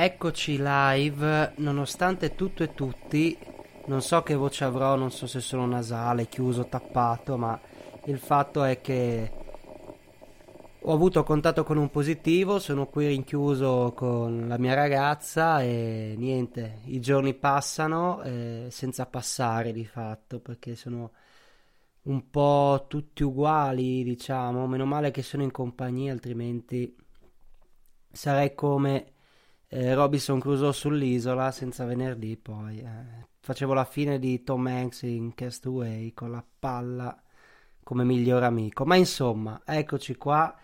Eccoci live, nonostante tutto e tutti, non so che voce avrò, non so se sono nasale, chiuso, tappato, ma il fatto è che ho avuto contatto con un positivo, sono qui rinchiuso con la mia ragazza e niente, i giorni passano eh, senza passare di fatto perché sono un po' tutti uguali, diciamo, meno male che sono in compagnia, altrimenti sarei come eh, Robinson Crusoe sull'isola senza venerdì poi. Eh. Facevo la fine di Tom Hanks in Castaway con la palla come miglior amico. Ma insomma, eccoci qua.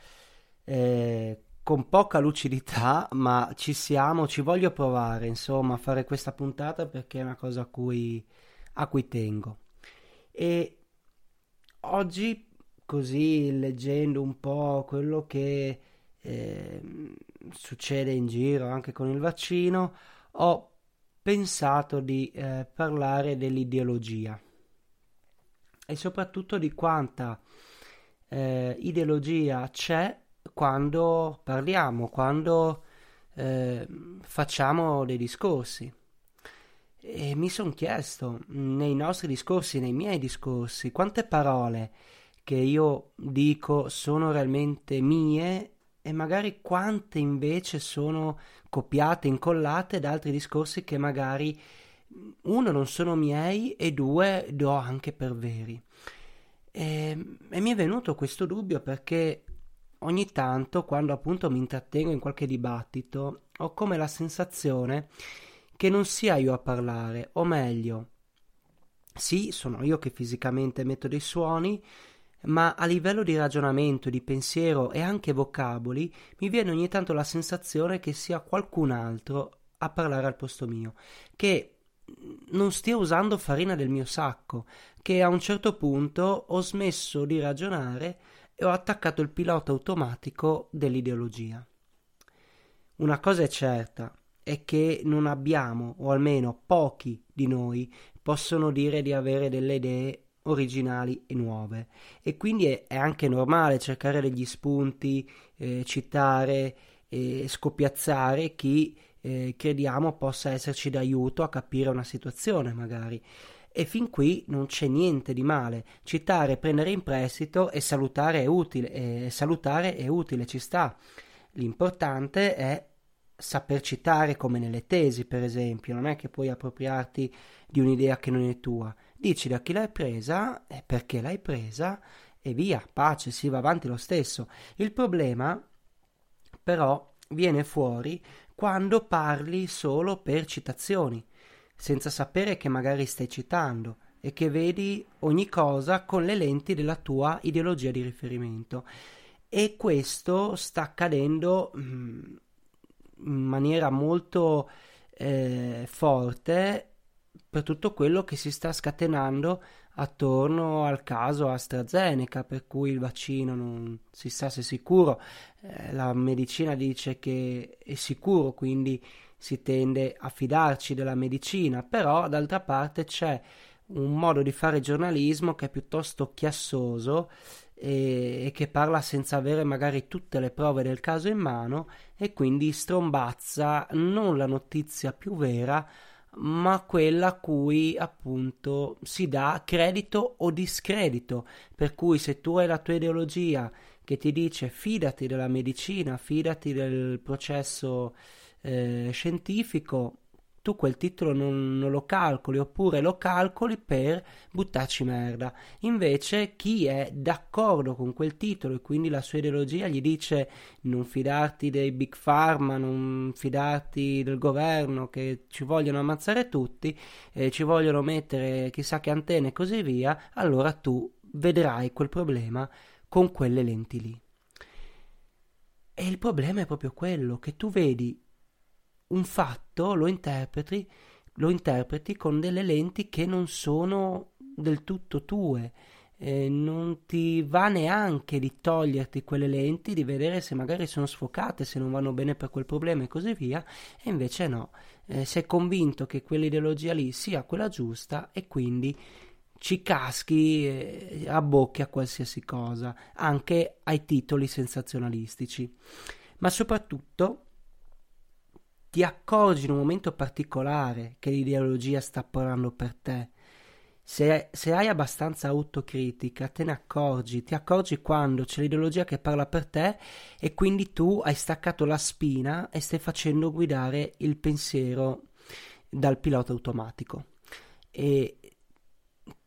Eh, con poca lucidità, ma ci siamo, ci voglio provare, insomma, a fare questa puntata perché è una cosa a cui, a cui tengo. E oggi, così leggendo un po' quello che eh, succede in giro anche con il vaccino, ho pensato di eh, parlare dell'ideologia e soprattutto di quanta eh, ideologia c'è quando parliamo, quando eh, facciamo dei discorsi. E mi sono chiesto nei nostri discorsi, nei miei discorsi, quante parole che io dico sono realmente mie e magari quante invece sono copiate, incollate da altri discorsi che magari uno non sono miei e due do anche per veri. E, e mi è venuto questo dubbio perché ogni tanto, quando appunto mi intrattengo in qualche dibattito, ho come la sensazione che non sia io a parlare, o meglio, sì, sono io che fisicamente metto dei suoni, ma a livello di ragionamento, di pensiero e anche vocaboli mi viene ogni tanto la sensazione che sia qualcun altro a parlare al posto mio, che non stia usando farina del mio sacco, che a un certo punto ho smesso di ragionare e ho attaccato il pilota automatico dell'ideologia. Una cosa è certa, è che non abbiamo, o almeno pochi di noi, possono dire di avere delle idee originali e nuove e quindi è, è anche normale cercare degli spunti, eh, citare e scoppiazzare chi eh, crediamo possa esserci d'aiuto a capire una situazione magari. E fin qui non c'è niente di male. Citare, prendere in prestito e salutare è utile, e salutare è utile, ci sta. L'importante è saper citare come nelle tesi, per esempio, non è che puoi appropriarti di un'idea che non è tua dici da chi l'hai presa e perché l'hai presa e via, pace, si va avanti lo stesso. Il problema però viene fuori quando parli solo per citazioni, senza sapere che magari stai citando e che vedi ogni cosa con le lenti della tua ideologia di riferimento. E questo sta accadendo mm, in maniera molto eh, forte per tutto quello che si sta scatenando attorno al caso AstraZeneca, per cui il vaccino non si sa se è sicuro, eh, la medicina dice che è sicuro, quindi si tende a fidarci della medicina, però d'altra parte c'è un modo di fare giornalismo che è piuttosto chiassoso e, e, che parla senza avere magari tutte le prove del caso in mano e quindi strombazza non la notizia più vera, ma quella a cui appunto si dà credito o discredito. Per cui se tu hai la tua ideologia che ti dice fidati della medicina, fidati del processo eh, scientifico, tu quel titolo non, non, lo calcoli oppure lo calcoli per buttarci merda. Invece chi è d'accordo con quel titolo e quindi la sua ideologia gli dice non fidarti dei big pharma, non fidarti del governo che ci vogliono ammazzare tutti, eh, ci vogliono mettere chissà che antenne e così via, allora tu vedrai quel problema con quelle lenti lì. E il problema è proprio quello che tu vedi un fatto lo interpreti, lo interpreti con delle lenti che non sono del tutto tue. Eh, non ti va neanche di toglierti quelle lenti, di vedere se magari sono sfocate, se non vanno bene per quel problema e così via, e invece no, eh, sei convinto che quell'ideologia lì sia quella giusta e quindi ci caschi eh, a bocche a qualsiasi cosa, anche ai titoli sensazionalistici. Ma soprattutto ti accorgi in un momento particolare che l'ideologia sta parlando per te. Se, se, hai abbastanza autocritica, te ne accorgi, ti accorgi quando c'è l'ideologia che parla per te e quindi tu hai staccato la spina e stai facendo guidare il pensiero dal pilota automatico. E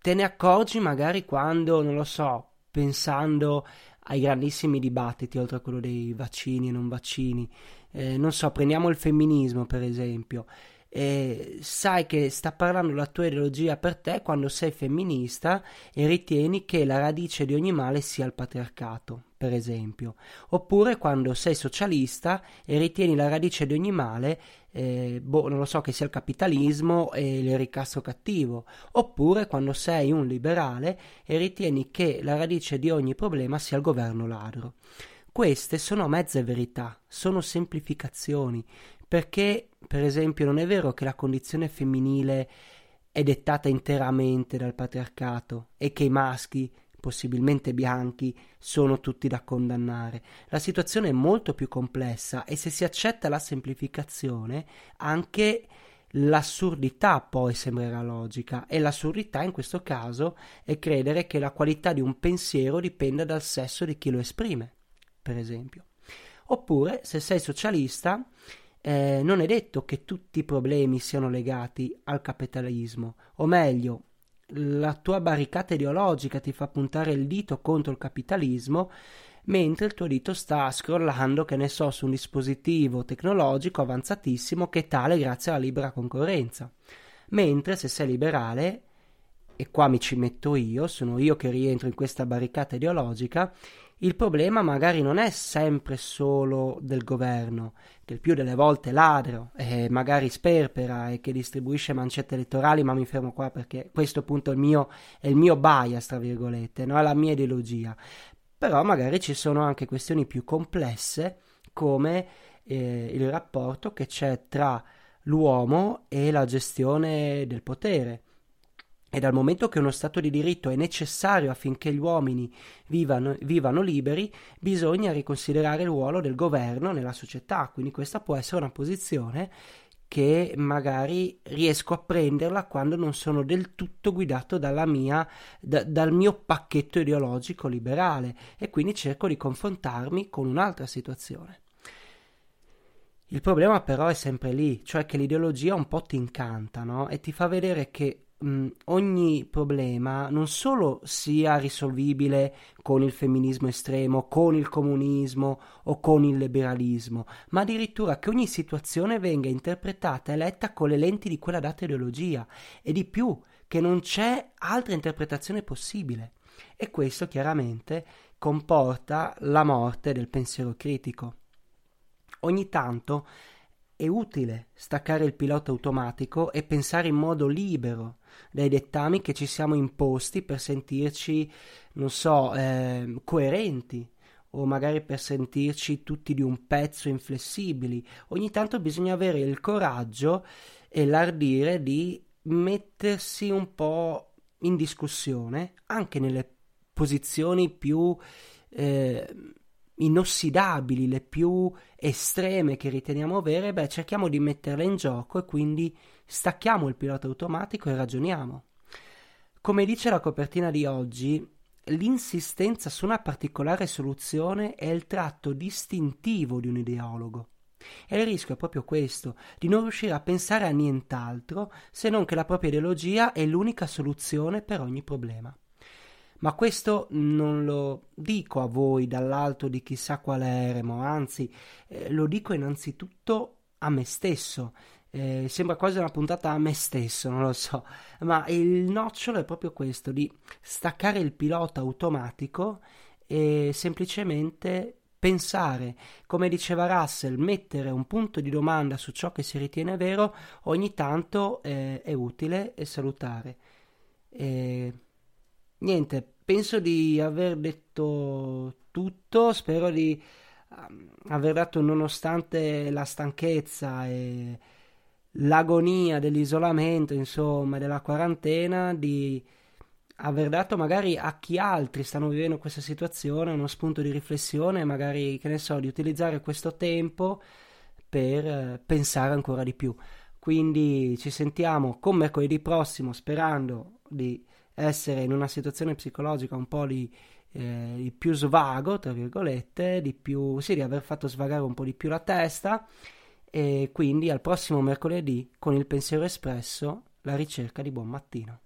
te ne accorgi magari quando, non lo so, pensando ai grandissimi dibattiti, oltre a quello dei vaccini e non vaccini, eh, non so, prendiamo il femminismo per esempio. Eh, sai che sta parlando la tua ideologia per te quando sei femminista e ritieni che la radice di ogni male sia il patriarcato, per esempio, oppure quando sei socialista e ritieni la radice di ogni male, eh, boh, non lo so, che sia il capitalismo e il ricasso cattivo, oppure quando sei un liberale e ritieni che la radice di ogni problema sia il governo ladro. Queste sono mezze verità, sono semplificazioni, perché, per esempio, non è vero che la condizione femminile è dettata interamente dal patriarcato e che i maschi, possibilmente bianchi, sono tutti da condannare. La situazione è molto più complessa e se si accetta la semplificazione, anche l'assurdità poi sembrerà logica e l'assurdità in questo caso è credere che la qualità di un pensiero dipenda dal sesso di chi lo esprime, per esempio. Oppure, se sei socialista, eh, non è detto che tutti i problemi siano legati al capitalismo, o meglio, la tua barricata ideologica ti fa puntare il dito contro il capitalismo, mentre il tuo dito sta scrollando, che ne so, su un dispositivo tecnologico avanzatissimo che è tale grazie alla libera concorrenza. Mentre se sei liberale, e qua mi ci metto io, sono io che rientro in questa barricata ideologica, il problema magari non è sempre solo del governo, che il più delle volte è ladro e magari sperpera e che distribuisce mancette elettorali, ma mi fermo qua perché questo appunto è il mio, è il mio bias, tra virgolette, no? è la mia ideologia. Però magari ci sono anche questioni più complesse come eh, il rapporto che c'è tra l'uomo e la gestione del potere e dal momento che uno Stato di diritto è necessario affinché gli uomini vivano, vivano, liberi, bisogna riconsiderare il ruolo del governo nella società. Quindi questa può essere una posizione che magari riesco a prenderla quando non sono del tutto guidato mia, da, dal mio pacchetto ideologico liberale e quindi cerco di confrontarmi con un'altra situazione. Il problema però è sempre lì, cioè che l'ideologia un po' ti incanta no? e ti fa vedere che mh, ogni problema non solo sia risolvibile con il femminismo estremo, con il comunismo o con il liberalismo, ma addirittura che ogni situazione venga interpretata e letta con le lenti di quella data ideologia e di più, che non c'è altra interpretazione possibile. E questo chiaramente comporta la morte del pensiero critico. Ogni tanto è utile staccare il pilota automatico e pensare in modo libero dai dettami che ci siamo imposti per sentirci, non so, eh, coerenti o magari per sentirci tutti di un pezzo inflessibili. Ogni tanto bisogna avere il coraggio e l'ardire di mettersi un po' in discussione anche nelle posizioni più eh, inossidabili, le più estreme che riteniamo vere, beh, cerchiamo di metterle in gioco e quindi stacchiamo il pilota automatico e ragioniamo. Come dice la copertina di oggi, l'insistenza su una particolare soluzione è il tratto distintivo di un ideologo. E il rischio è proprio questo, di non riuscire a pensare a nient'altro se non che la propria ideologia è l'unica soluzione per ogni problema. Ma questo non lo dico a voi dall'alto di chissà quale eremo, anzi eh, lo dico innanzitutto a me stesso. Eh, sembra quasi una puntata a me stesso, non lo so, ma il nocciolo è proprio questo, di staccare il pilota automatico e semplicemente pensare, come diceva Russell, mettere un punto di domanda su ciò che si ritiene vero ogni tanto eh, è utile e salutare. E, niente, penso di aver detto tutto, spero di um, aver dato nonostante la stanchezza e l'agonia dell'isolamento, insomma, della quarantena, di aver dato magari a chi altri stanno vivendo questa situazione uno spunto di riflessione, magari, che ne so, di utilizzare questo tempo per eh, pensare ancora di più. Quindi ci sentiamo con mercoledì prossimo sperando di essere in una situazione psicologica un po' di, eh, di più svago, tra virgolette, di più, sì, di aver fatto svagare un po' di più la testa e quindi al prossimo mercoledì con il pensiero espresso la ricerca di buon mattino.